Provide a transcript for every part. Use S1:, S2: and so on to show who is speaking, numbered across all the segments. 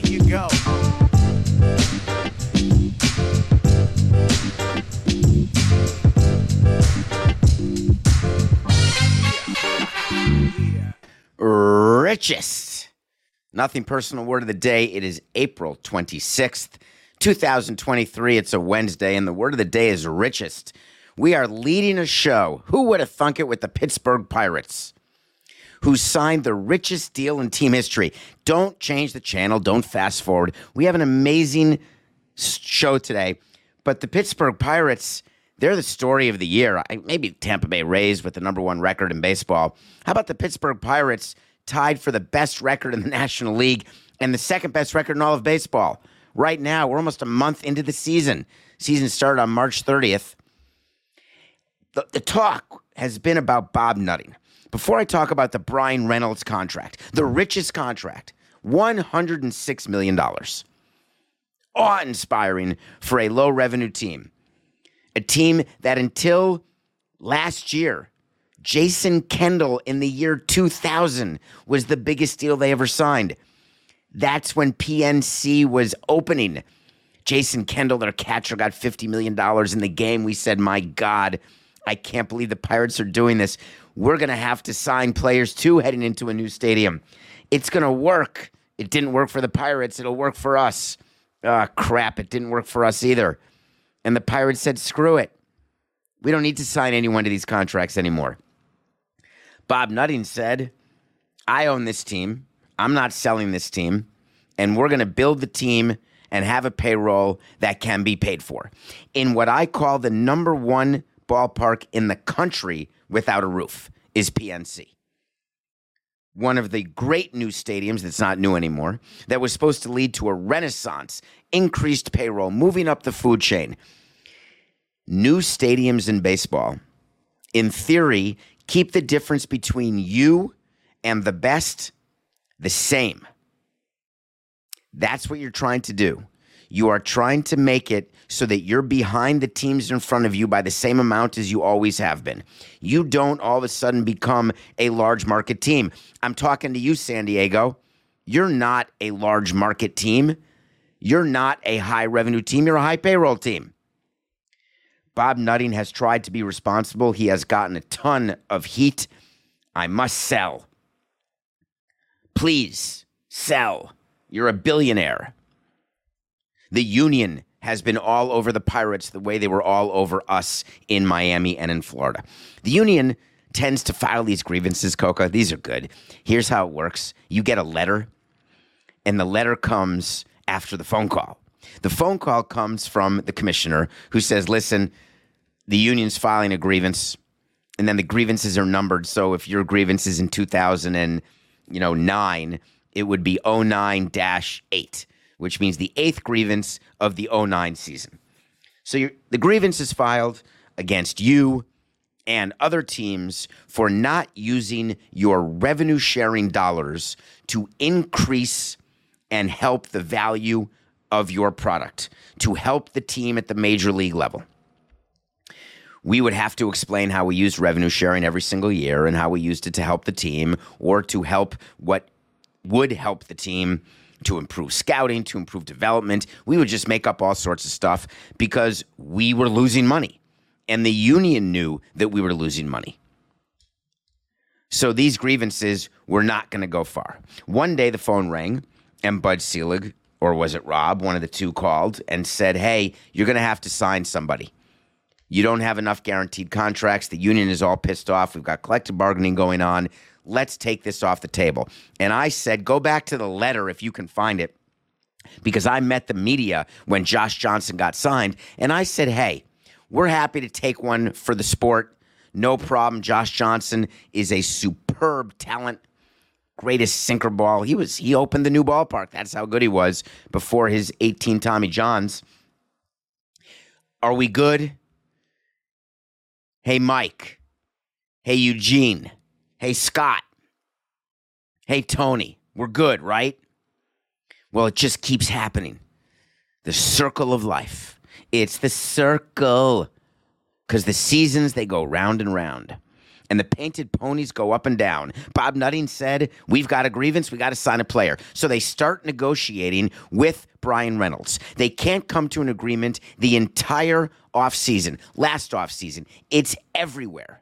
S1: Here you go.
S2: richest. Nothing personal word of the day. It is April 26th, 2023. It's a Wednesday, and the word of the day is richest. We are leading a show. Who would have thunk it with the Pittsburgh Pirates? Who signed the richest deal in team history? Don't change the channel. Don't fast forward. We have an amazing show today. But the Pittsburgh Pirates, they're the story of the year. Maybe Tampa Bay Rays with the number one record in baseball. How about the Pittsburgh Pirates tied for the best record in the National League and the second best record in all of baseball? Right now, we're almost a month into the season. Season started on March 30th. The, the talk has been about Bob Nutting. Before I talk about the Bryan Reynolds contract, the richest contract, $106 million awe inspiring for a low revenue team. A team that until last year, Jason Kendall in the year 2000 was the biggest deal they ever signed. That's when PNC was opening. Jason Kendall, their catcher, got $50 million in the game. We said, my God, I can't believe the Pirates are doing this. We're going to have to sign players too heading into a new stadium. It's going to work. It didn't work for the Pirates. It'll work for us. Ah, crap. It didn't work for us either. And the Pirates said, screw it. We don't need to sign anyone to these contracts anymore. Bob Nutting said, I own this team. I'm not selling this team. And we're going to build the team and have a payroll that can be paid for in what I call the number one ballpark in the country without a roof is PNC. One of the great new stadiums that's not new anymore, that was supposed to lead to a renaissance, increased payroll, moving up the food chain. New stadiums in baseball, in theory, keep the difference between you and the best the same. That's what you're trying to do. You are trying to make it so that you're behind the teams in front of you by the same amount as you always have been. You don't all of a sudden become a large market team. I'm talking to you, San Diego. You're not a large market team. You're not a high revenue team. You're a high payroll team. Bob Nutting has tried to be responsible. He has gotten a ton of heat. I must sell. Please sell. You're a billionaire. The union has been all over the Pirates the way they were all over us in Miami and in Florida. The union tends to file these grievances, Coca. These are good. Here's how it works you get a letter, and the letter comes after the phone call. The phone call comes from the commissioner who says, listen, the union's filing a grievance, and then the grievances are numbered. So if your grievance is in 2000 and, you know, nine, it would be 09 8 which means the eighth grievance of the 09 season. So the grievance is filed against you and other teams for not using your revenue sharing dollars to increase and help the value of your product, to help the team at the major league level. We would have to explain how we used revenue sharing every single year and how we used it to help the team or to help what would help the team to improve scouting, to improve development. We would just make up all sorts of stuff because we were losing money. And the union knew that we were losing money. So these grievances were not going to go far. One day the phone rang and Bud Selig, or was it Rob, one of the two called and said, Hey, you're going to have to sign somebody. You don't have enough guaranteed contracts. The union is all pissed off. We've got collective bargaining going on. Let's take this off the table. And I said, go back to the letter if you can find it, because I met the media when Josh Johnson got signed. And I said, hey, we're happy to take one for the sport. No problem. Josh Johnson is a superb talent. greatest sinker ball. He was he opened the new ballpark. That's how good he was before his 18 Tommy Johns. Are we good? Hey Mike. Hey Eugene. Hey Scott. Hey Tony. We're good, right? Well, it just keeps happening. The circle of life. It's the circle. Because the seasons, they go round and round and the painted ponies go up and down. Bob Nutting said, We've got a grievance, we got to sign a player. So they start negotiating with Bryan Reynolds. They can't come to an agreement the entire offseason, last offseason. It's everywhere.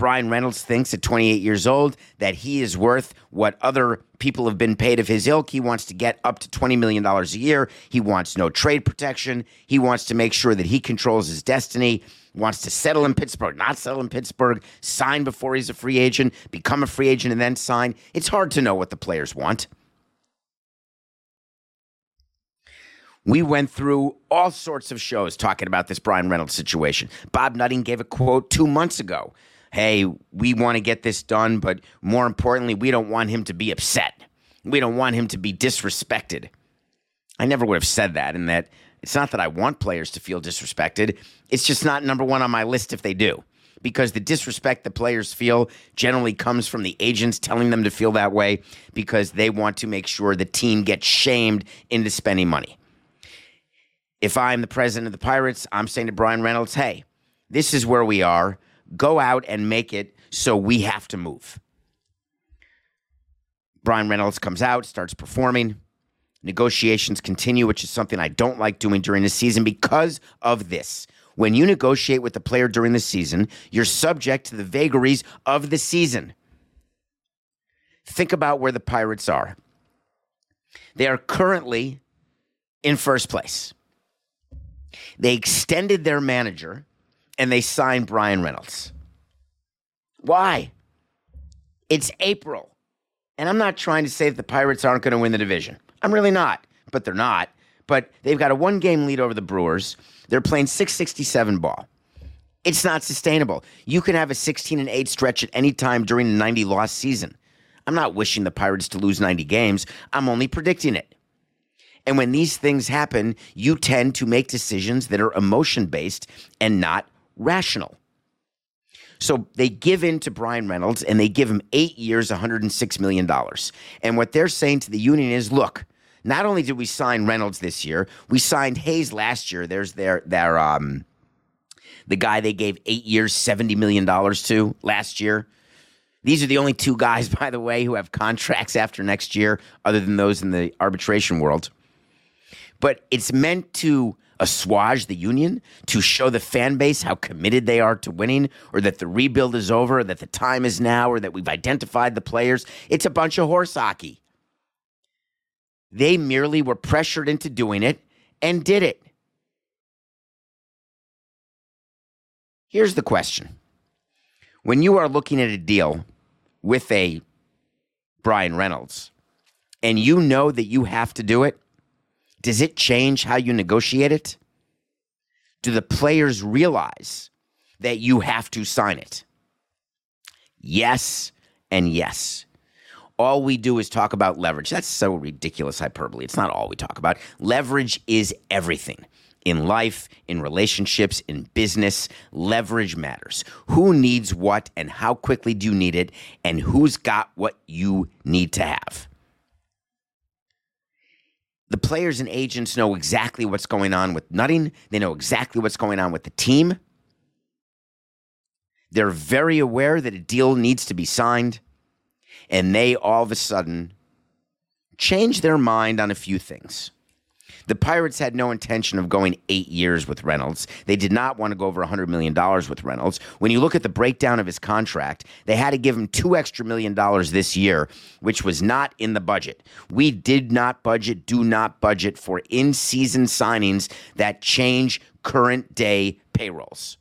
S2: Bryan Reynolds thinks at 28 years old that he is worth what other people have been paid of his ilk. He wants to get up to $20 million a year. He wants no trade protection. He wants to make sure that he controls his destiny wants to settle in Pittsburgh, not settle in Pittsburgh, sign before he's a free agent, become a free agent, and then sign. It's hard to know what the players want. We went through all sorts of shows talking about this Bryan Reynolds situation. Bob Nutting gave a quote two months ago. Hey, we want to get this done, but more importantly, we don't want him to be upset. We don't want him to be disrespected. I never would have said that, and that it's not that I want players to feel disrespected. It's just not number one on my list if they do. Because the disrespect the players feel generally comes from the agents telling them to feel that way because they want to make sure the team gets shamed into spending money. If I'm the president of the Pirates, I'm saying to Bryan Reynolds, hey, this is where we are. Go out and make it so we have to move. Bryan Reynolds comes out, starts performing. Negotiations continue, which is something I don't like doing during the season because of this. When you negotiate with the player during the season, you're subject to the vagaries of the season. Think about where the Pirates are. They are currently in first place. They extended their manager and they signed Bryan Reynolds. Why? It's April. And I'm not trying to say that the Pirates aren't going to win the division. I'm really not, but they're not. But they've got a one game lead over the Brewers. They're playing 667 ball. It's not sustainable. You can have a 16 and 8 stretch at any time during a 90 loss season. I'm not wishing the Pirates to lose 90 games. I'm only predicting it. And when these things happen, you tend to make decisions that are emotion based and not rational. So they give in to Bryan Reynolds and they give him eight years, $106 million. And what they're saying to the union is look, not only did we sign Reynolds this year, we signed Hayes last year. There's their their um the guy they gave eight years, seventy million dollars to last year. These are the only two guys, by the way, who have contracts after next year, other than those in the arbitration world. But it's meant to assuage the union, to show the fan base how committed they are to winning, or that the rebuild is over, or that the time is now, or that we've identified the players. It's a bunch of horse hockey. They merely were pressured into doing it and did it. Here's the question When you are looking at a deal with a Bryan Reynolds and you know that you have to do it, does it change how you negotiate it? Do the players realize that you have to sign it? Yes, and yes all we do is talk about leverage. That's so ridiculous hyperbole. It's not all we talk about. Leverage is everything. In life, in relationships, in business, leverage matters. Who needs what and how quickly do you need it, and who's got what you need to have? The players and agents know exactly what's going on with Nutting. They know exactly what's going on with the team. They're very aware that a deal needs to be signed and they all of a sudden change their mind on a few things. The Pirates had no intention of going eight years with Reynolds. They did not want to go over $100 million with Reynolds. When you look at the breakdown of his contract, they had to give him two extra million dollars this year, which was not in the budget. We did not budget, do not budget for in season signings that change current day payrolls.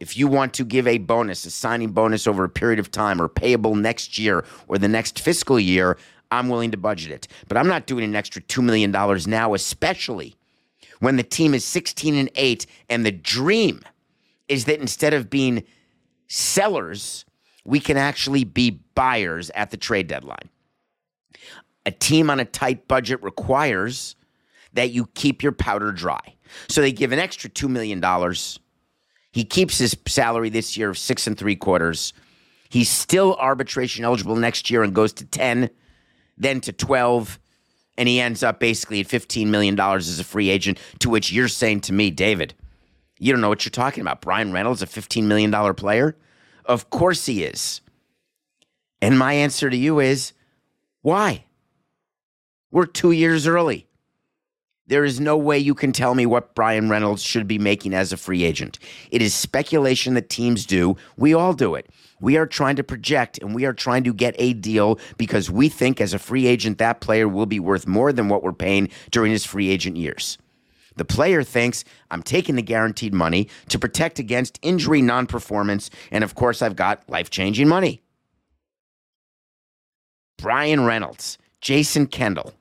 S2: If you want to give a bonus, a signing bonus over a period of time or payable next year or the next fiscal year, I'm willing to budget it. But I'm not doing an extra $2 million now, especially when the team is 16 and 8 and the dream is that instead of being sellers, we can actually be buyers at the trade deadline. A team on a tight budget requires that you keep your powder dry. So they give an extra $2 million. He keeps his salary this year of six and three quarters. He's still arbitration eligible next year and goes to 10, then to 12, and he ends up basically at $15 million as a free agent. To which you're saying to me, David, you don't know what you're talking about. Bryan Reynolds, a $15 million player? Of course he is. And my answer to you is why? We're two years early. There is no way you can tell me what Bryan Reynolds should be making as a free agent. It is speculation that teams do. We all do it. We are trying to project and we are trying to get a deal because we think as a free agent that player will be worth more than what we're paying during his free agent years. The player thinks I'm taking the guaranteed money to protect against injury, non performance, and of course, I've got life changing money. Bryan Reynolds, Jason Kendall,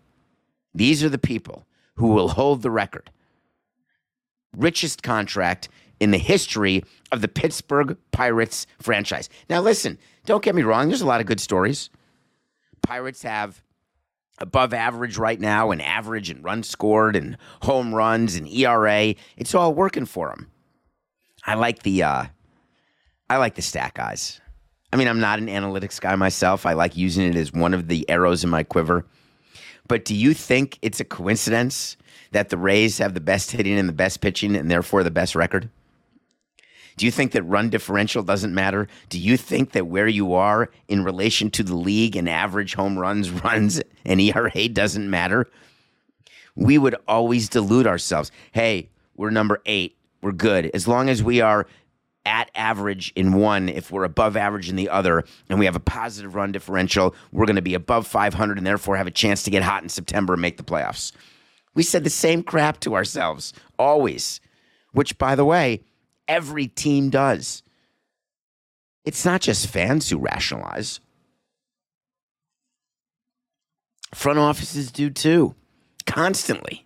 S2: these are the people who will hold the record. Richest contract in the history of the Pittsburgh Pirates franchise. Now, listen, don't get me wrong, there's a lot of good stories. Pirates have above average right now and average and runs scored and home runs and ERA. It's all working for them. I like the uh I like the stat guys. I mean, I'm not an analytics guy myself. I like using it as one of the arrows in my quiver. But do you think it's a coincidence that the Rays have the best hitting and the best pitching and therefore the best record? Do you think that run differential doesn't matter? Do you think that where you are in relation to the league and average home runs, runs, and ERA doesn't matter? We would always delude ourselves. Hey, we're number eight. We're good. As long as we are at average in one, if we're above average in the other, and we have a positive run differential, we're going to be above 500 and therefore have a chance to get hot in September and make the playoffs. We said the same crap to ourselves, always, which, by the way, every team does. It's not just fans who rationalize, front offices do too, constantly.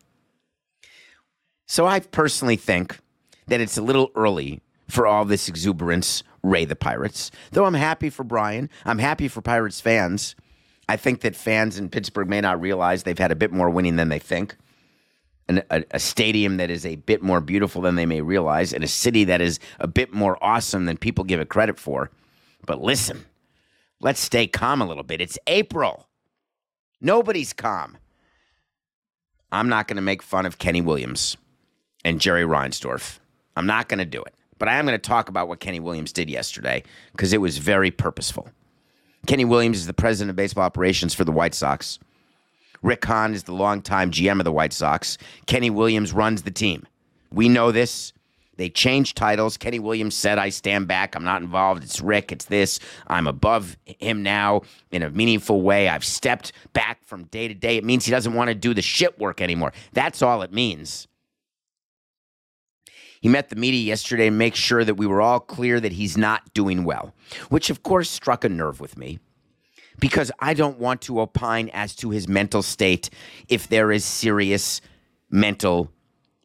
S2: So I personally think that it's a little early for all this exuberance, Ray the Pirates. Though I'm happy for Bryan, I'm happy for Pirates fans. I think that fans in Pittsburgh may not realize they've had a bit more winning than they think. An, a, a, stadium that is a bit more beautiful than they may realize, and a city that is a bit more awesome than people give it credit for. But listen, let's stay calm a little bit. It's April. Nobody's calm. I'm not going to make fun of Kenny Williams and Jerry Reinsdorf. I'm not going to do it. But I am going to talk about what Kenny Williams did yesterday because it was very purposeful. Kenny Williams is the president of baseball operations for the White Sox. Rick Hahn is the longtime GM of the White Sox. Kenny Williams runs the team. We know this. They changed titles. Kenny Williams said, I stand back. I'm not involved. It's Rick. It's this. I'm above him now in a meaningful way. I've stepped back from day to day. It means he doesn't want to do the shit work anymore. That's all it means. He met the media yesterday to make sure that we were all clear that he's not doing well, which of course struck a nerve with me because I don't want to opine as to his mental state if there is serious mental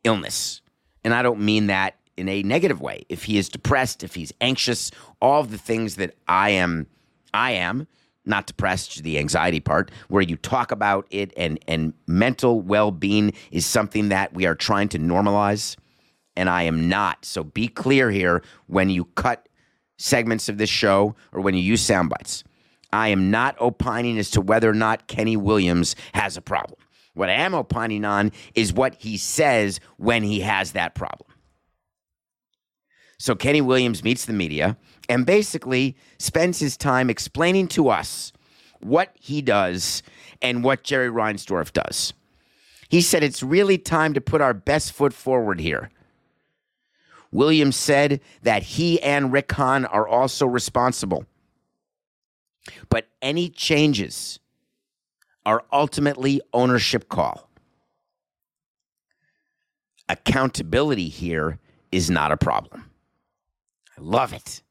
S2: illness. And I don't mean that in a negative way. If he is depressed, if he's anxious, all of the things that I am, I am not depressed, the anxiety part, where you talk about it and and mental well-being is something that we are trying to normalize and I am not. So be clear here when you cut segments of this show or when you use sound bites. I am not opining as to whether or not Kenny Williams has a problem. What I am opining on is what he says when he has that problem. So Kenny Williams meets the media and basically spends his time explaining to us what he does and what Jerry Reinsdorf does. He said it's really time to put our best foot forward here. Williams said that he and Rick Hahn are also responsible. But any changes are ultimately ownership call. Accountability here is not a problem. I love it.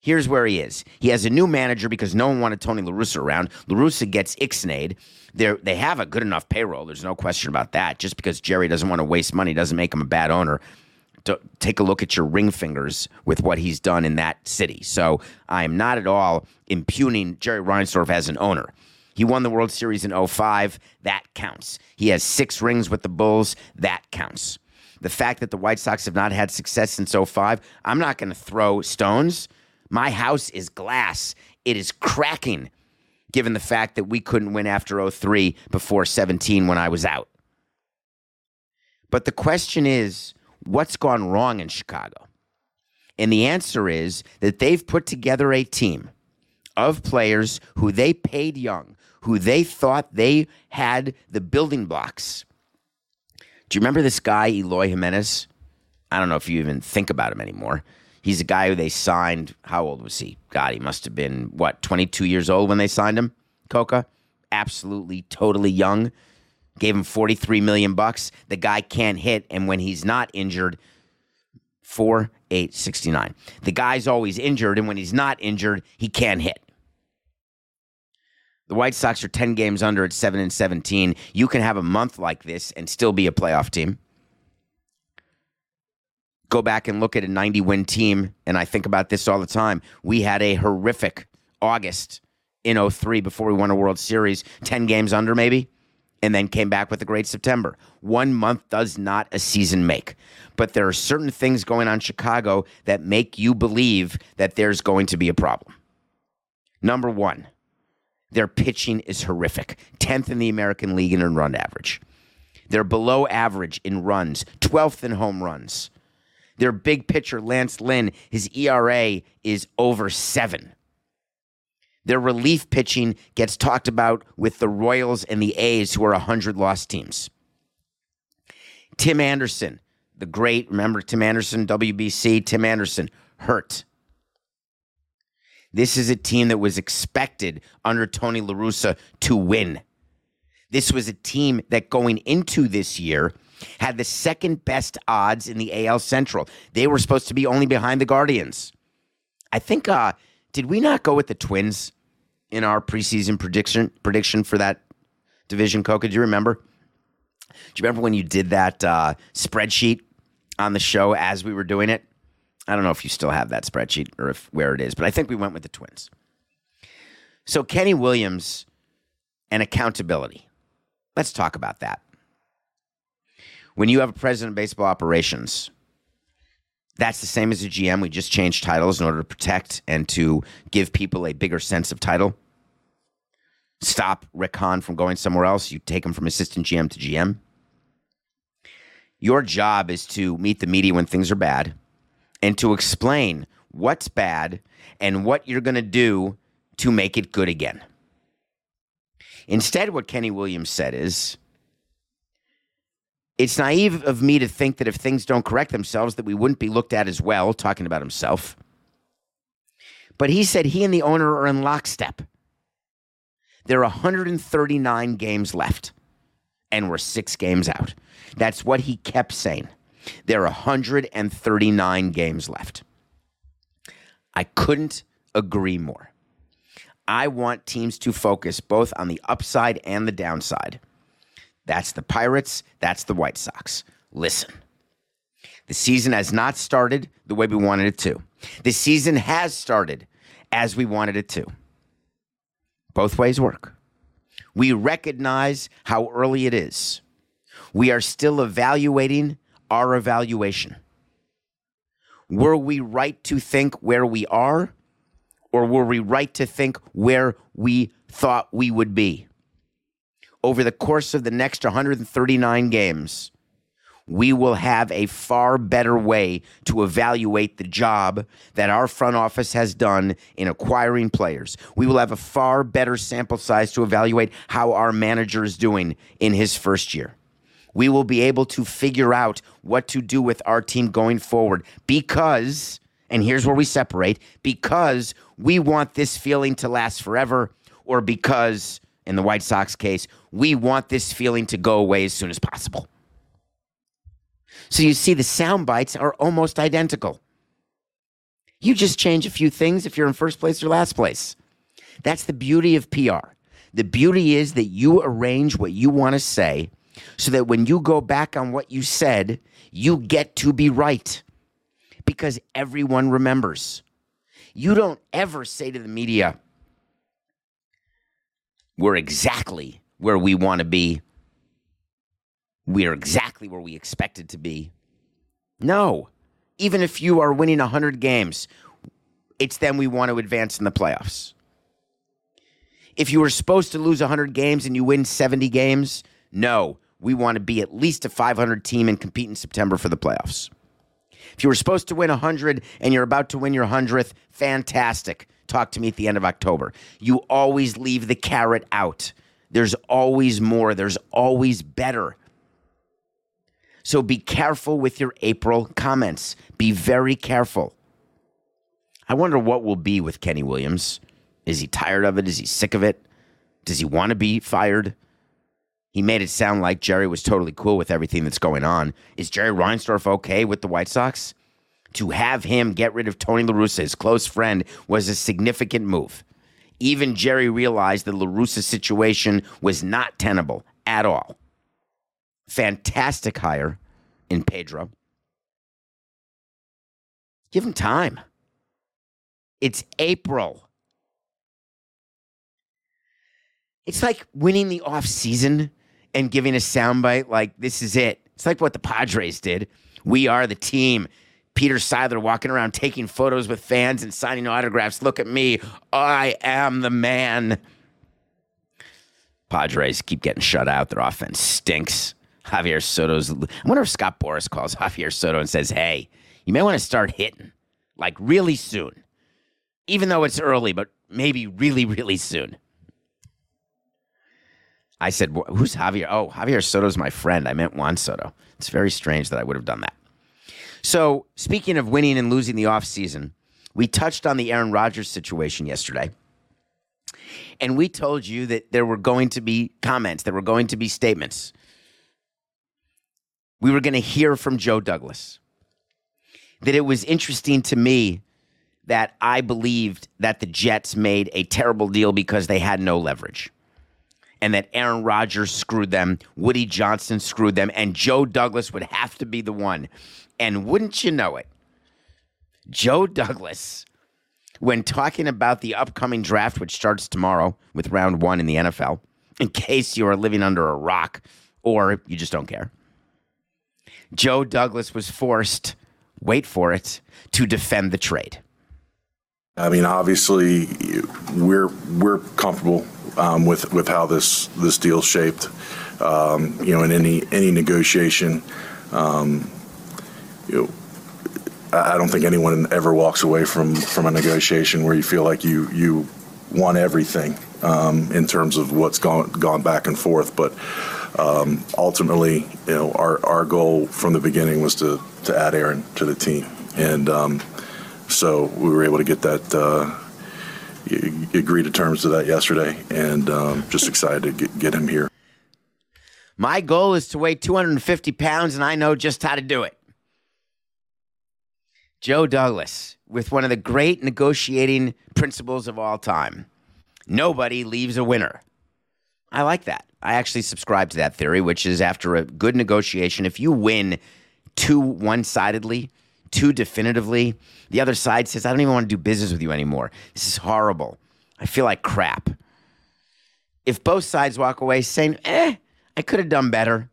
S2: Here's where he is. He has a new manager because no one wanted Tony La Russa around. La Russa gets Ixnade. They're, they have a good enough payroll. There's no question about that. Just because Jerry doesn't want to waste money doesn't make him a bad owner. Take a look at your ring fingers with what he's done in that city. So I am not at all impugning Jerry Reinsdorf as an owner. He won the World Series in 05. That counts. He has six rings with the Bulls. That counts. The fact that the White Sox have not had success since 05, I'm not going to throw stones. My house is glass. It is cracking, given the fact that we couldn't win after 03 before 17 when I was out. But the question is, what's gone wrong in Chicago? And the answer is that they've put together a team of players who they paid young, who they thought they had the building blocks. Do you remember this guy, Eloy Jimenez? I don't know if you even think about him anymore. He's a guy who they signed. How old was he? God, he must have been, what, 22 years old when they signed him? Coca? Absolutely, totally young. Gave him 43 million bucks. The guy can't hit, and when he's not injured, four, eight, 69. The guy's always injured, and when he's not injured, he can't hit. The White Sox are 10 games under at 7 and 17. You can have a month like this and still be a playoff team. Go back and look at a 90 win team, and I think about this all the time. We had a horrific August in 03 before we won a World Series, 10 games under maybe, and then came back with a great September. One month does not a season make. But there are certain things going on in Chicago that make you believe that there's going to be a problem. Number one, their pitching is horrific 10th in the American League in run average. They're below average in runs, 12th in home runs. Their big pitcher, Lance Lynn, his ERA is over seven. Their relief pitching gets talked about with the Royals and the A's, who are 100 loss teams. Tim Anderson, the great, remember Tim Anderson, WBC, Tim Anderson, hurt. This is a team that was expected under Tony La Russa to win. This was a team that going into this year had the second best odds in the AL Central. They were supposed to be only behind the Guardians. I think uh did we not go with the Twins in our preseason prediction prediction for that division, Coca? Do you remember? Do you remember when you did that uh, spreadsheet on the show as we were doing it? I don't know if you still have that spreadsheet or if where it is, but I think we went with the Twins. So Kenny Williams and accountability. Let's talk about that. When you have a president of baseball operations, that's the same as a GM. We just changed titles in order to protect and to give people a bigger sense of title. Stop Rick Hahn from going somewhere else. You take him from assistant GM to GM. Your job is to meet the media when things are bad and to explain what's bad and what you're going to do to make it good again. Instead, what Kenny Williams said is, it's naive of me to think that if things don't correct themselves that we wouldn't be looked at as well talking about himself. But he said he and the owner are in lockstep. There are 139 games left and we're six games out. That's what he kept saying. There are 139 games left. I couldn't agree more. I want teams to focus both on the upside and the downside that's the Pirates. That's the White Sox. Listen, the season has not started the way we wanted it to. The season has started as we wanted it to. Both ways work. We recognize how early it is. We are still evaluating our evaluation. Were we right to think where we are, or were we right to think where we thought we would be? Over the course of the next 139 games, we will have a far better way to evaluate the job that our front office has done in acquiring players. We will have a far better sample size to evaluate how our manager is doing in his first year. We will be able to figure out what to do with our team going forward because, and here's where we separate, because we want this feeling to last forever or because in the White Sox case, we want this feeling to go away as soon as possible. So you see, the sound bites are almost identical. You just change a few things if you're in first place or last place. That's the beauty of PR. The beauty is that you arrange what you want to say so that when you go back on what you said, you get to be right because everyone remembers. You don't ever say to the media, we're exactly where we want to be. We're exactly where we expected to be. No. Even if you are winning 100 games, it's then we want to advance in the playoffs. If you were supposed to lose 100 games and you win 70 games, no, we want to be at least a 500 team and compete in September for the playoffs. If you were supposed to win 100 and you're about to win your 100th, fantastic. Talk to me at the end of October. You always leave the carrot out. There's always more, there's always better. So be careful with your April comments. Be very careful. I wonder what will be with Kenny Williams. Is he tired of it? Is he sick of it? Does he want to be fired? He made it sound like Jerry was totally cool with everything that's going on. Is Jerry Reinsdorf okay with the White Sox? To have him get rid of Tony La Russa, his close friend, was a significant move. Even Jerry realized that La Russa situation was not tenable at all. Fantastic hire in Pedro. Give him time. It's April. It's like winning the off season and giving a soundbite like this is it. It's like what the Padres did. We are the team. Peter Seidler walking around taking photos with fans and signing autographs. Look at me. I am the man. Padres keep getting shut out. Their offense stinks. Javier Soto's. I wonder if Scott Boras calls Javier Soto and says, hey, you may want to start hitting like really soon. Even though it's early, but maybe really, really soon. I said, Who's Javier? Oh, Javier Soto's my friend. I meant Juan Soto. It's very strange that I would have done that. So, speaking of winning and losing the offseason, we touched on the Aaron Rodgers situation yesterday. And we told you that there were going to be comments, there were going to be statements. We were going to hear from Joe Douglas. That it was interesting to me that I believed that the Jets made a terrible deal because they had no leverage and that Aaron Rodgers screwed them, Woody Johnson screwed them, and Joe Douglas would have to be the one. And wouldn't you know it, Joe Douglas, when talking about the upcoming draft, which starts tomorrow with round one in the NFL, in case you are living under a rock or you just don't care, Joe Douglas was forced, wait for it, to defend the trade.
S3: I mean, obviously, we're we're comfortable um, with with how this this deal's shaped. Um, you know, in any any negotiation, um, you know, I don't think anyone ever walks away from from a negotiation where you feel like you you won everything um, in terms of what's gone gone back and forth. But um, ultimately, you know, our our goal from the beginning was to to add Aaron to the team, and um, so we were able to get that. Uh, agree to terms to that yesterday, and um, just excited to get, get him here.
S2: My goal is to weigh 250 pounds, and I know just how to do it. Joe Douglas, with one of the great negotiating principles of all time nobody leaves a winner. I like that. I actually subscribe to that theory, which is after a good negotiation, if you win too one sidedly, too definitively, the other side says, I don't even want to do business with you anymore. This is horrible. I feel like crap. If both sides walk away saying, eh, I could have done better,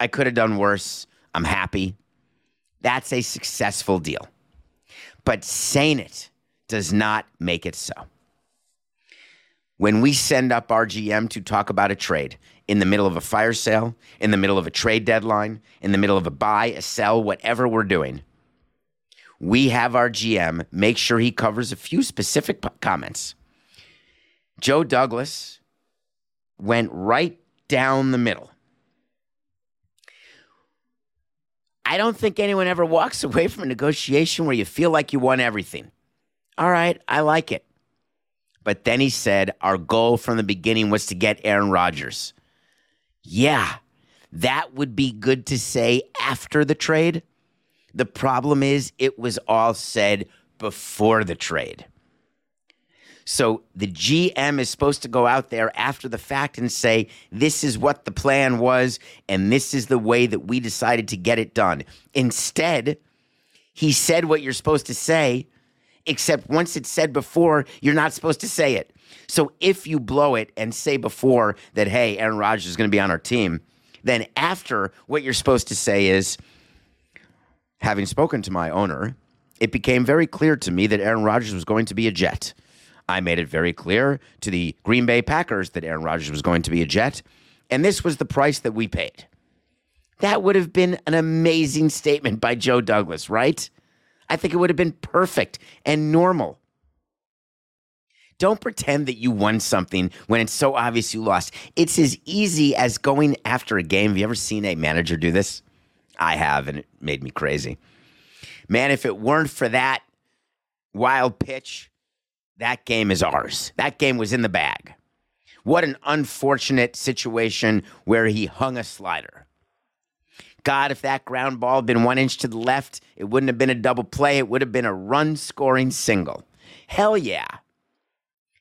S2: I could have done worse, I'm happy, that's a successful deal. But saying it does not make it so. When we send up our GM to talk about a trade in the middle of a fire sale, in the middle of a trade deadline, in the middle of a buy, a sell, whatever we're doing, we have our GM make sure he covers a few specific p- comments. Joe Douglas went right down the middle. I don't think anyone ever walks away from a negotiation where you feel like you won everything. All right, I like it. But then he said, Our goal from the beginning was to get Aaron Rodgers. Yeah, that would be good to say after the trade. The problem is, it was all said before the trade. So the GM is supposed to go out there after the fact and say, this is what the plan was, and this is the way that we decided to get it done. Instead, he said what you're supposed to say, except once it's said before, you're not supposed to say it. So if you blow it and say before that, hey, Aaron Rodgers is going to be on our team, then after what you're supposed to say is, having spoken to my owner, it became very clear to me that Aaron Rodgers was going to be a Jet. I made it very clear to the Green Bay Packers that Aaron Rodgers was going to be a Jet, and this was the price that we paid. That would have been an amazing statement by Joe Douglas, right? I think it would have been perfect and normal. Don't pretend that you won something when it's so obvious you lost. It's as easy as going after a game. Have you ever seen a manager do this? I have, and it made me crazy. Man, if it weren't for that wild pitch, that game is ours. That game was in the bag. What an unfortunate situation where he hung a slider. God, if that ground ball had been one inch to the left, it wouldn't have been a double play. It would have been a run scoring single. Hell yeah.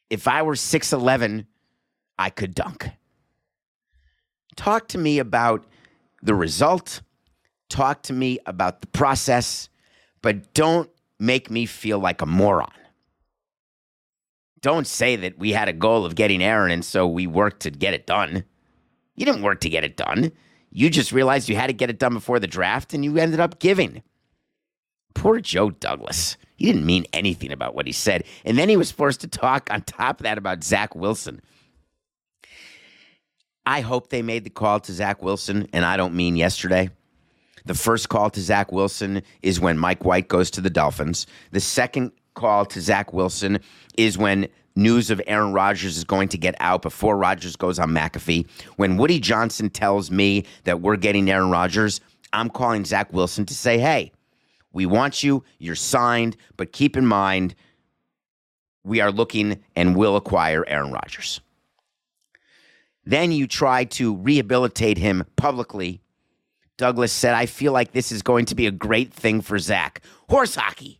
S2: If I were 6'11, I could dunk. Talk to me about the result. Talk to me about the process, but don't make me feel like a moron don't say that we had a goal of getting Aaron and so we worked to get it done. You didn't work to get it done. You just realized you had to get it done before the draft and you ended up giving. Poor Joe Douglas. He didn't mean anything about what he said. And then he was forced to talk on top of that about Zach Wilson. I hope they made the call to Zach Wilson, and I don't mean yesterday. The first call to Zach Wilson is when Mike White goes to the Dolphins. The second call to Zach Wilson is when news of Aaron Rodgers is going to get out before Rodgers goes on McAfee. When Woody Johnson tells me that we're getting Aaron Rodgers, I'm calling Zach Wilson to say, hey, we want you, you're signed, but keep in mind, we are looking and will acquire Aaron Rodgers. Then you try to rehabilitate him publicly. Douglas said, I feel like this is going to be a great thing for Zach. Horse hockey.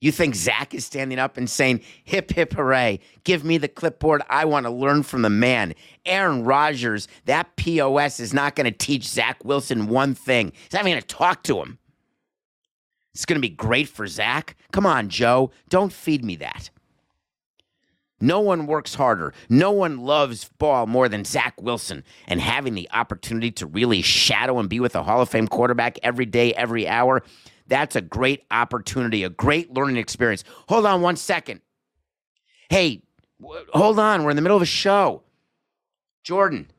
S2: You think Zach is standing up and saying, hip, hip, hooray, give me the clipboard. I want to learn from the man. Aaron Rodgers, that POS is not going to teach Zach Wilson one thing. He's not even going to talk to him. It's going to be great for Zach. Come on, Joe. Don't feed me that. No one works harder. No one loves ball more than Zach Wilson. And having the opportunity to really shadow and be with a Hall of Fame quarterback every day, every hour, that's a great opportunity, a great learning experience. Hold on one second. Hey, w- hold on. We're in the middle of a show. Jordan,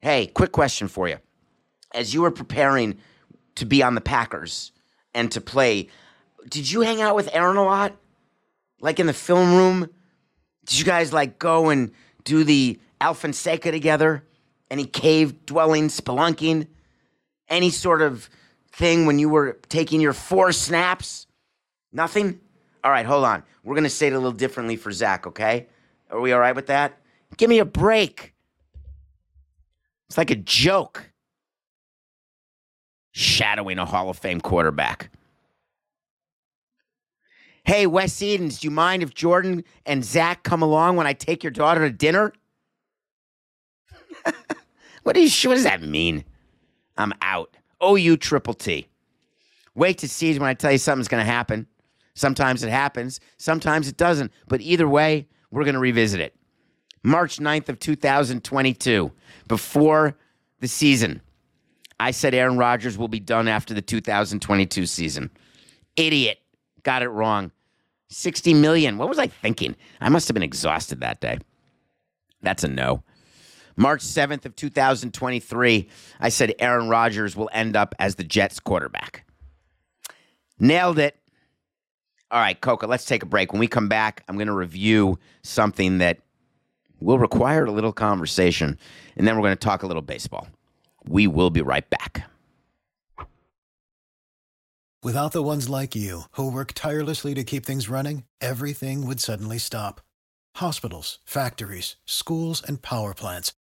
S2: hey, quick question for you. As you were preparing to be on the Packers and to play, did you hang out with Aaron a lot? Like in the film room? Did you guys like go and do the ayahuasca together? Any cave dwelling, spelunking? Any sort of thing when you were taking your four snaps? Nothing? All right, hold on. We're going to say it a little differently for Zach, okay? Are we all right with that? Give me a break. It's like a joke. Shadowing a Hall of Fame quarterback. Hey, Wes Edens, do you mind if Jordan and Zach come along when I take your daughter to dinner? what, is, what does that mean? I'm out. OU triple T. Wait to see when I tell you something's going to happen. Sometimes it happens, sometimes it doesn't. But either way, we're going to revisit it. March 9th of 2022, before the season, I said Aaron Rodgers will be done after the 2022 season. Idiot. Got it wrong. 60 million. What was I thinking? I must have been exhausted that day. That's a no. March 7th of 2023, I said Aaron Rodgers will end up as the Jets quarterback. Nailed it. All right, Coca, let's take a break. When we come back, I'm going to review something that will require a little conversation, and then we're going to talk a little baseball. We will be right back.
S4: Without the ones like you, who work tirelessly to keep things running, everything would suddenly stop. Hospitals, factories, schools, and power plants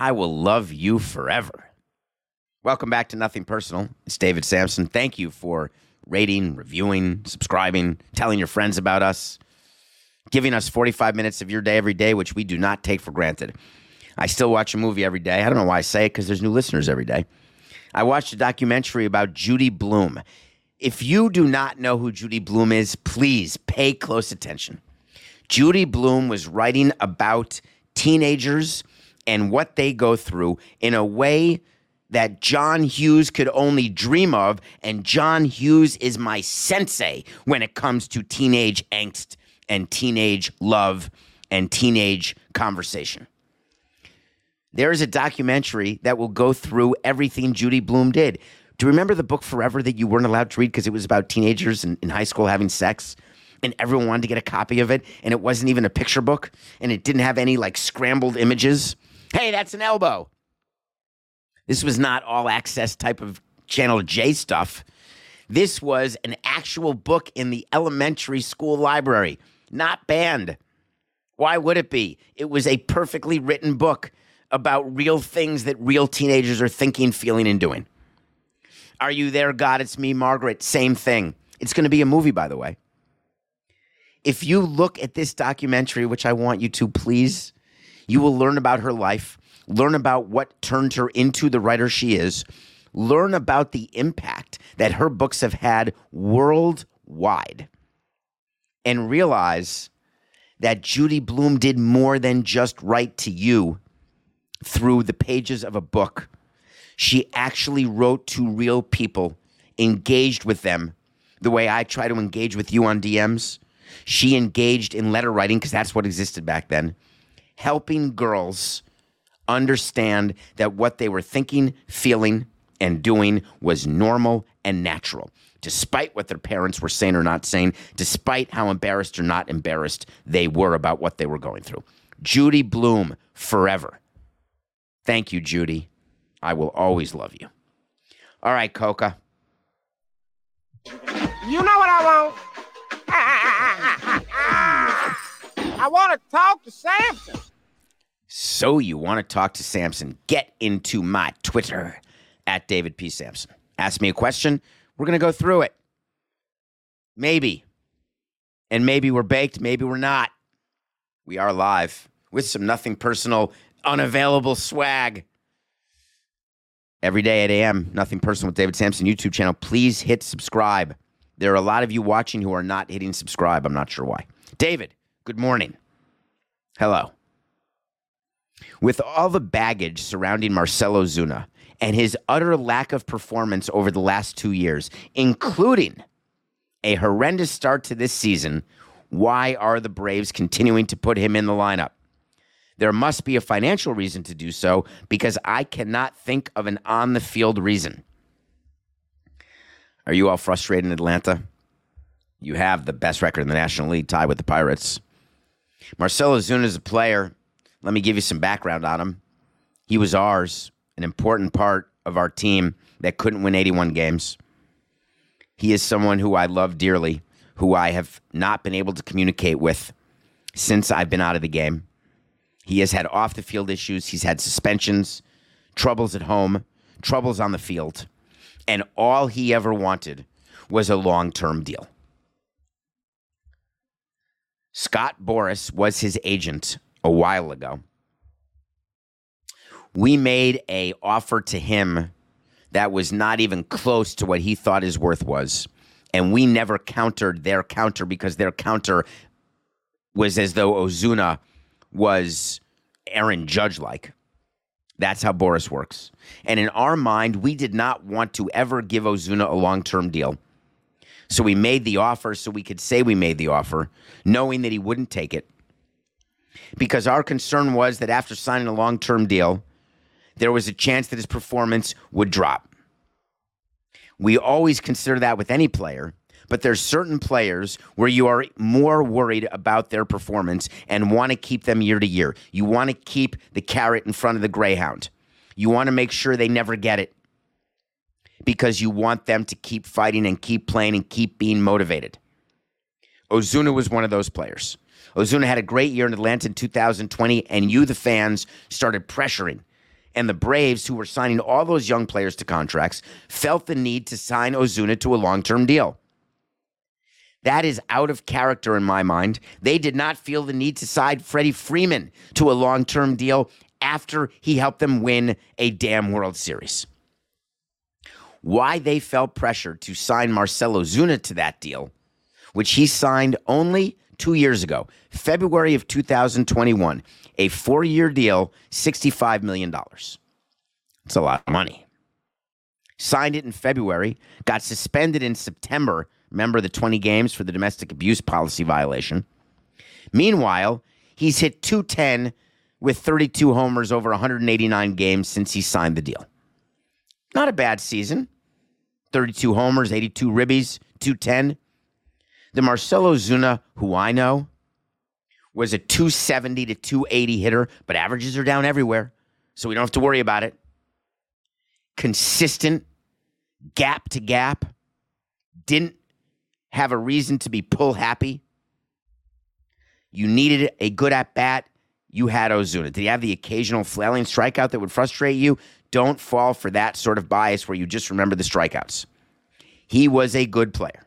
S2: I will love you forever. Welcome back to Nothing Personal. It's David Samson. Thank you for rating, reviewing, subscribing, telling your friends about us, giving us 45 minutes of your day every day, which we do not take for granted. I still watch a movie every day. I don't know why I say it because there's new listeners every day. I watched a documentary about Judy Blume. If you do not know who Judy Blume is, please pay close attention. Judy Blume was writing about teenagers and what they go through in a way that John Hughes could only dream of. And John Hughes is my sensei when it comes to teenage angst and teenage love and teenage conversation. There is a documentary that will go through everything Judy Blume did. Do you remember the book Forever that you weren't allowed to read because it was about teenagers in, in high school having sex? And everyone wanted to get a copy of it, and it wasn't even a picture book, and it didn't have any like scrambled images. Hey, that's an elbow. This was not all access type of Channel J stuff. This was an actual book in the elementary school library, not banned. Why would it be? It was a perfectly written book about real things that real teenagers are thinking, feeling, and doing. Are you there, God? It's me, Margaret. Same thing. It's going to be a movie, by the way. If you look at this documentary, which I want you to please, you will learn about her life, learn about what turned her into the writer she is, learn about the impact that her books have had worldwide, and realize that Judy Blume did more than just write to you through the pages of a book. She actually wrote to real people, engaged with them the way I try to engage with you on DMs. She engaged in letter writing because that's what existed back then, helping girls understand that what they were thinking, feeling, and doing was normal and natural, despite what their parents were saying or not saying, despite how embarrassed or not embarrassed they were about what they were going through. Judy Blume, forever. Thank you, Judy. I will always love you. All right, Coca.
S5: You know what I want? I want to talk to Samson.
S2: So you want to talk to Samson? Get into my Twitter at David P. Samson. Ask me a question. We're going to go through it. Maybe. And maybe we're baked, maybe we're not. We are live with some nothing personal, unavailable swag. Every day at AM, Nothing Personal with David Samson YouTube channel. Please hit subscribe. There are a lot of you watching who are not hitting subscribe. I'm not sure why. David, good morning. Hello. With all the baggage surrounding Marcell Ozuna and his utter lack of performance over the last two years, including a horrendous start to this season, why are the Braves continuing to put him in the lineup? There must be a financial reason to do so because I cannot think of an on the field reason. Are you all frustrated in Atlanta? You have the best record in the National League, tied with the Pirates. Marcell Ozuna is a player. Let me give you some background on him. He was ours, an important part of our team that couldn't win 81 games. He is someone who I love dearly, who I have not been able to communicate with since I've been out of the game. He has had off the field issues, he's had suspensions, troubles at home, troubles on the field, and all he ever wanted was a long term deal. Scott Boras was his agent a while ago. We made a offer to him that was not even close to what he thought his worth was. And we never countered their counter because their counter was as though Ozuna was Aaron Judge like. That's how Boras works. And in our mind, we did not want to ever give Ozuna a long term deal. So we made the offer so we could say we made the offer, knowing that he wouldn't take it. Because our concern was that after signing a long term deal, there was a chance that his performance would drop. We always consider that with any player, but there's certain players where you are more worried about their performance and want to keep them year to year. You want to keep the carrot in front of the greyhound. You want to make sure they never get it because you want them to keep fighting and keep playing and keep being motivated. Ozuna was one of those players. Ozuna had a great year in Atlanta in 2020, and you, the fans, started pressuring. And the Braves, who were signing all those young players to contracts, felt the need to sign Ozuna to a long term deal. That is out of character in my mind. They did not feel the need to sign Freddie Freeman to a long term deal after he helped them win a damn World Series. Why they felt pressure to sign Marcell Ozuna to that deal, which he signed only two years ago, February of 2021, a four year deal, $65 million. It's a lot of money. Signed it in February, got suspended in September. Remember the 20 games for the domestic abuse policy violation. Meanwhile, he's hit 210 with 32 homers over 189 games since he signed the deal. Not a bad season. 32 homers, 82 ribbies, 210. The Marcell Ozuna, who I know, was a 270 to 280 hitter, but averages are down everywhere. So we don't have to worry about it. Consistent, gap to gap, didn't have a reason to be pull happy. You needed a good at bat. You had Ozuna. Did he have the occasional flailing strikeout that would frustrate you? Don't fall for that sort of bias where you just remember the strikeouts. He was a good player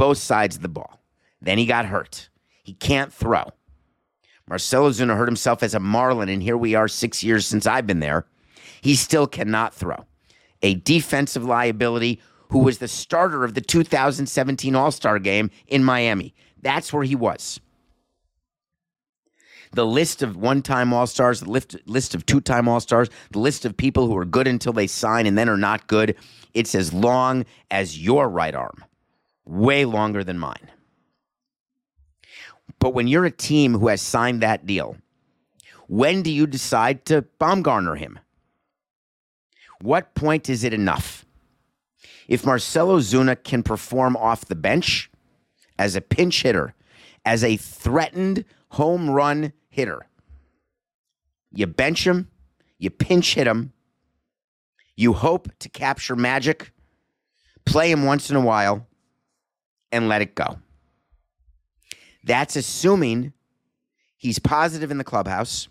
S2: both sides of the ball. Then he got hurt. He can't throw. Marcell Ozuna hurt himself as a Marlin, and here we are six years since I've been there. He still cannot throw. A defensive liability who was the starter of the 2017 All Star game in Miami. That's where he was. The list of one time All Stars, the list, list of two time All Stars, the list of people who are good until they sign and then are not good, it's as long as your right arm way longer than mine. But when you're a team who has signed that deal, when do you decide to Bumgarner him? What point is it enough? If Marcell Ozuna can perform off the bench as a pinch hitter, as a threatened home run hitter, you bench him, you pinch hit him, you hope to capture magic, play him once in a while, and let it go. That's assuming he's positive in the clubhouse,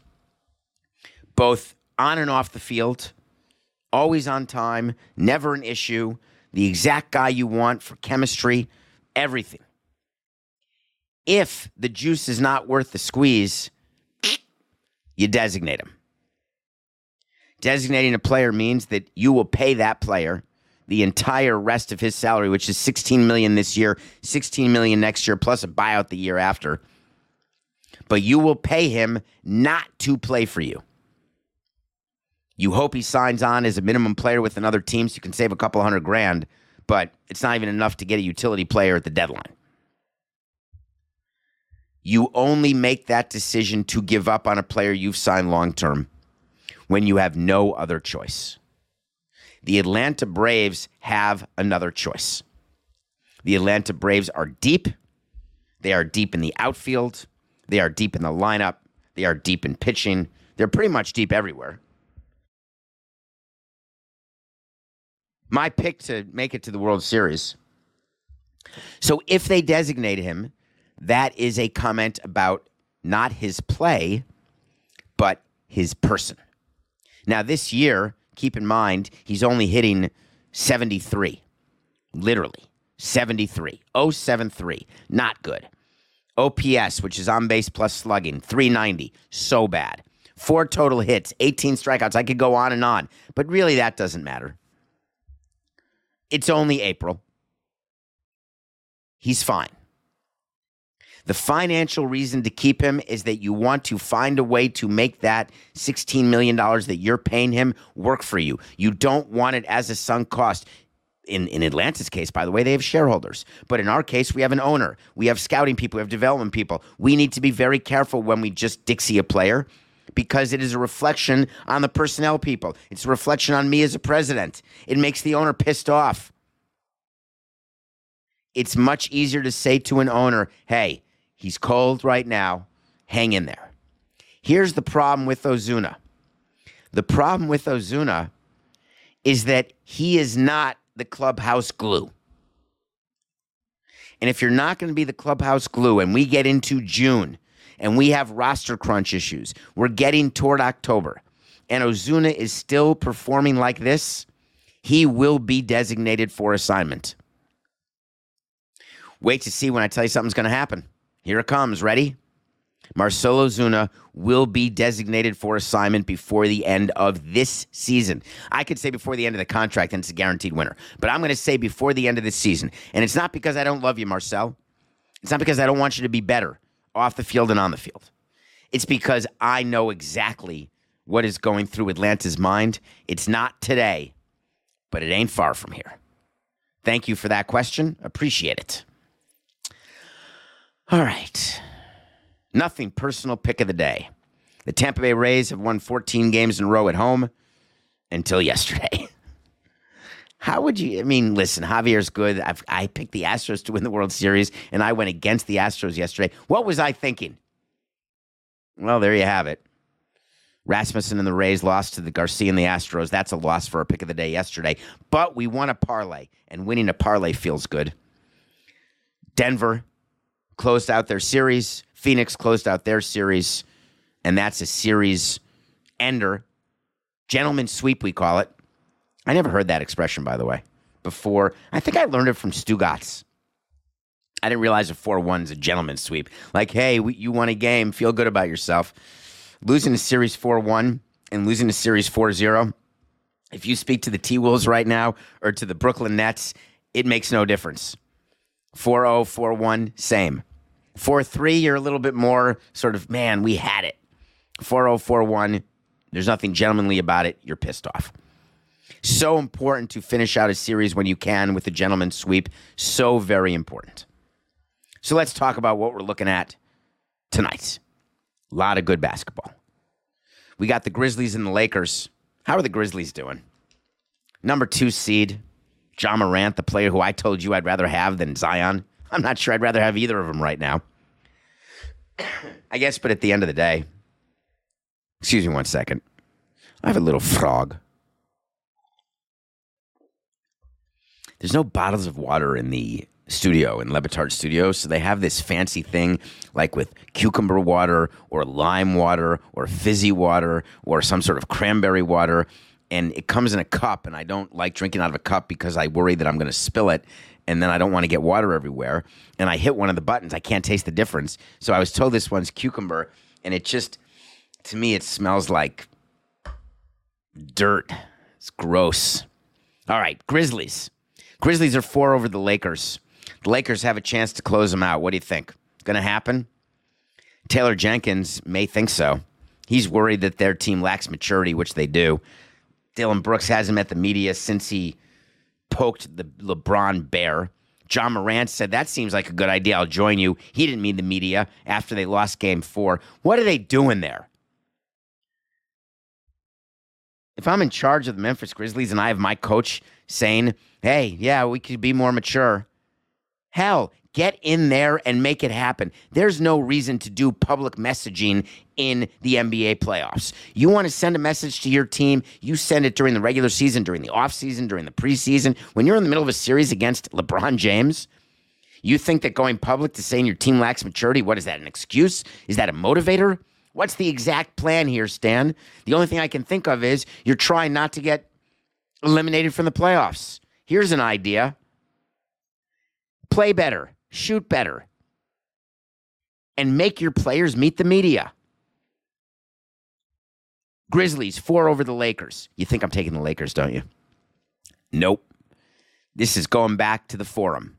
S2: both on and off the field, always on time, never an issue, the exact guy you want for chemistry, everything. If the juice is not worth the squeeze, you designate him. Designating a player means that you will pay that player the entire rest of his salary, which is 16 million this year, 16 million next year, plus a buyout the year after. But you will pay him not to play for you. You hope he signs on as a minimum player with another team so you can save a couple hundred grand, but it's not even enough to get a utility player at the deadline. You only make that decision to give up on a player you've signed long term when you have no other choice the Atlanta Braves have another choice. The Atlanta Braves are deep. They are deep in the outfield. They are deep in the lineup. They are deep in pitching. They're pretty much deep everywhere. My pick to make it to the World Series. So if they designate him, that is a comment about not his play, but his person. Now, this year, keep in mind, he's only hitting 73. Literally. 73. 073. Not good. OPS, which is on base plus slugging, 390. So bad. Four total hits, 18 strikeouts. I could go on and on, but really that doesn't matter. It's only April. He's fine. The financial reason to keep him is that you want to find a way to make that $16 million that you're paying him work for you. You don't want it as a sunk cost. In, in Atlanta's case, by the way, they have shareholders. But in our case, we have an owner. We have scouting people. We have development people. We need to be very careful when we just Dixie a player because it is a reflection on the personnel people. It's a reflection on me as a president. It makes the owner pissed off it's much easier to say to an owner, hey, he's cold right now, hang in there. Here's the problem with Ozuna. The problem with Ozuna is that he is not the clubhouse glue. And if you're not going to be the clubhouse glue and we get into June and we have roster crunch issues, we're getting toward October, and Ozuna is still performing like this, he will be designated for assignment. Wait to see when I tell you something's going to happen. Here it comes. Ready? Marcell Ozuna will be designated for assignment before the end of this season. I could say before the end of the contract, and it's a guaranteed winner. But I'm going to say before the end of this season. And it's not because I don't love you, Marcell. It's not because I don't want you to be better off the field and on the field. It's because I know exactly what is going through Atlanta's mind. It's not today, but it ain't far from here. Thank you for that question. Appreciate it. All right. Nothing personal pick of the day. The Tampa Bay Rays have won 14 games in a row at home until yesterday. How would you? I mean, listen, Javier's good. I've, I picked the Astros to win the World Series, and I went against the Astros yesterday. What was I thinking? Well, there you have it. Rasmussen and the Rays lost to the Garcia and the Astros. That's a loss for our pick of the day yesterday. But we won a parlay, and winning a parlay feels good. Denver closed out their series. Phoenix closed out their series, and that's a series ender. Gentleman sweep, we call it. I never heard that expression, by the way, before. I think I learned it from Stugotz. I didn't realize a 4 1 is a gentleman's sweep. Like, hey, we, you won a game, feel good about yourself. Losing a series 4 1 and losing a series 4 0, if you speak to the T Wolves right now or to the Brooklyn Nets, it makes no difference. 4 0, 4 1, same. 4 3, you're a little bit more sort of, man, we had it. 4 0, 4 1, there's nothing gentlemanly about it. You're pissed off. So important to finish out a series when you can with a gentleman's sweep. So very important. So let's talk about what we're looking at tonight. A lot of good basketball. We got the Grizzlies and the Lakers. How are the Grizzlies doing? Number two seed, Ja Morant, the player who I told you I'd rather have than Zion. I'm not sure I'd rather have either of them right now. I guess, but at the end of the day, excuse me one second. I have a little frog. There's no bottles of water in the studio in Le Batard Studio, so they have this fancy thing like with cucumber water or lime water or fizzy water or some sort of cranberry water. And it comes in a cup, and I don't like drinking out of a cup because I worry that I'm going to spill it and then I don't want to get water everywhere. And I hit one of the buttons. I can't taste the difference. So I was told this one's cucumber, and it just, to me, it smells like dirt. It's gross. All right, Grizzlies. Grizzlies are four over the Lakers. The Lakers have a chance to close them out. What do you think? Going to happen? Taylor Jenkins may think so. He's worried that their team lacks maturity, which they do. Dillon Brooks hasn't met the media since he poked the LeBron bear. Ja Morant said, That seems like a good idea. I'll join you. He didn't mean the media after they lost game four. What are they doing there? If I'm in charge of the Memphis Grizzlies and I have my coach saying, Hey, yeah, we could be more mature, hell, get in there and make it happen. There's no reason to do public messaging in the NBA playoffs. You want to send a message to your team, you send it during the regular season, during the offseason, during the preseason. When you're in the middle of a series against LeBron James, you think that going public to saying your team lacks maturity, what is that, an excuse? Is that a motivator? What's the exact plan here, Stan? The only thing I can think of is you're trying not to get eliminated from the playoffs. Here's an idea play better, shoot better, and make your players meet the media. Grizzlies, four over the Lakers. You think I'm taking the Lakers, don't you? Nope. This is going back to the forum.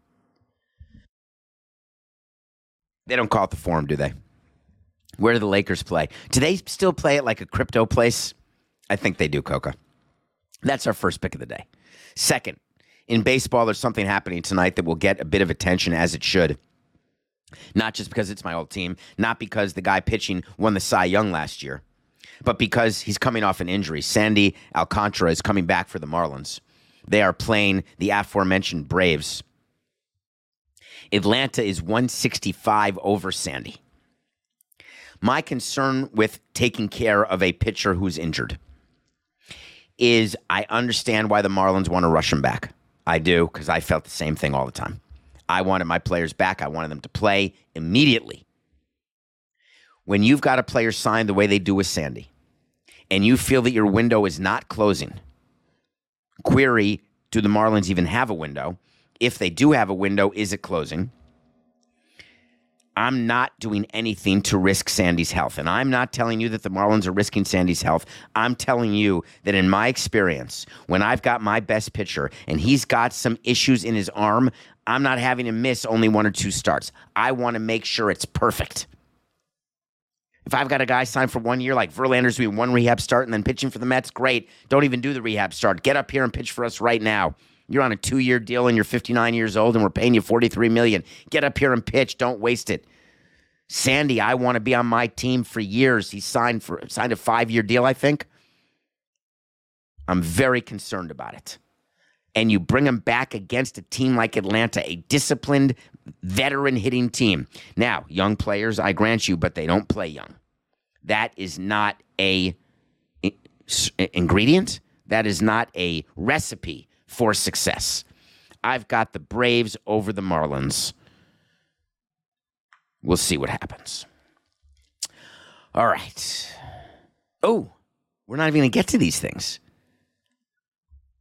S2: They don't call it the forum, do they? Where do the Lakers play? Do they still play it like a crypto place? I think they do, Coca. That's our first pick of the day. Second, in baseball, there's something happening tonight that will get a bit of attention as it should. Not just because it's my old team, not because the guy pitching won the Cy Young last year, but because he's coming off an injury. Sandy Alcantara is coming back for the Marlins. They are playing the aforementioned Braves. Atlanta is 165 over Sandy. My concern with taking care of a pitcher who's injured is I understand why the Marlins want to rush him back. I do because I felt the same thing all the time. I wanted my players back. I wanted them to play immediately. When you've got a player signed the way they do with Sandy, and you feel that your window is not closing, query do the Marlins even have a window? If they do have a window, is it closing? I'm not doing anything to risk Sandy's health. And I'm not telling you that the Marlins are risking Sandy's health. I'm telling you that in my experience, when I've got my best pitcher and he's got some issues in his arm, I'm not having to miss only one or two starts. I want to make sure it's perfect. If I've got a guy signed for one year, like Verlander's doing one rehab start and then pitching for the Mets, great. Don't even do the rehab start. Get up here and pitch for us right now. You're on a two-year deal and you're 59 years old and we're paying you 43 million. Get up here and pitch. Don't waste it. Sandy, I want to be on my team for years. He signed for signed a five-year deal, I think. I'm very concerned about it. And you bring him back against a team like Atlanta, a disciplined, veteran hitting team. Now, young players, I grant you, but they don't play young. That is not a ingredient. That is not a recipe for success. I've got the Braves over the Marlins. We'll see what happens. All right. Oh, we're not even going to get to these things.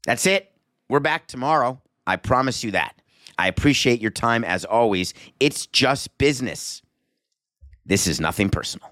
S2: That's it. We're back tomorrow. I promise you that. I appreciate your time as always. It's just business. This is nothing personal.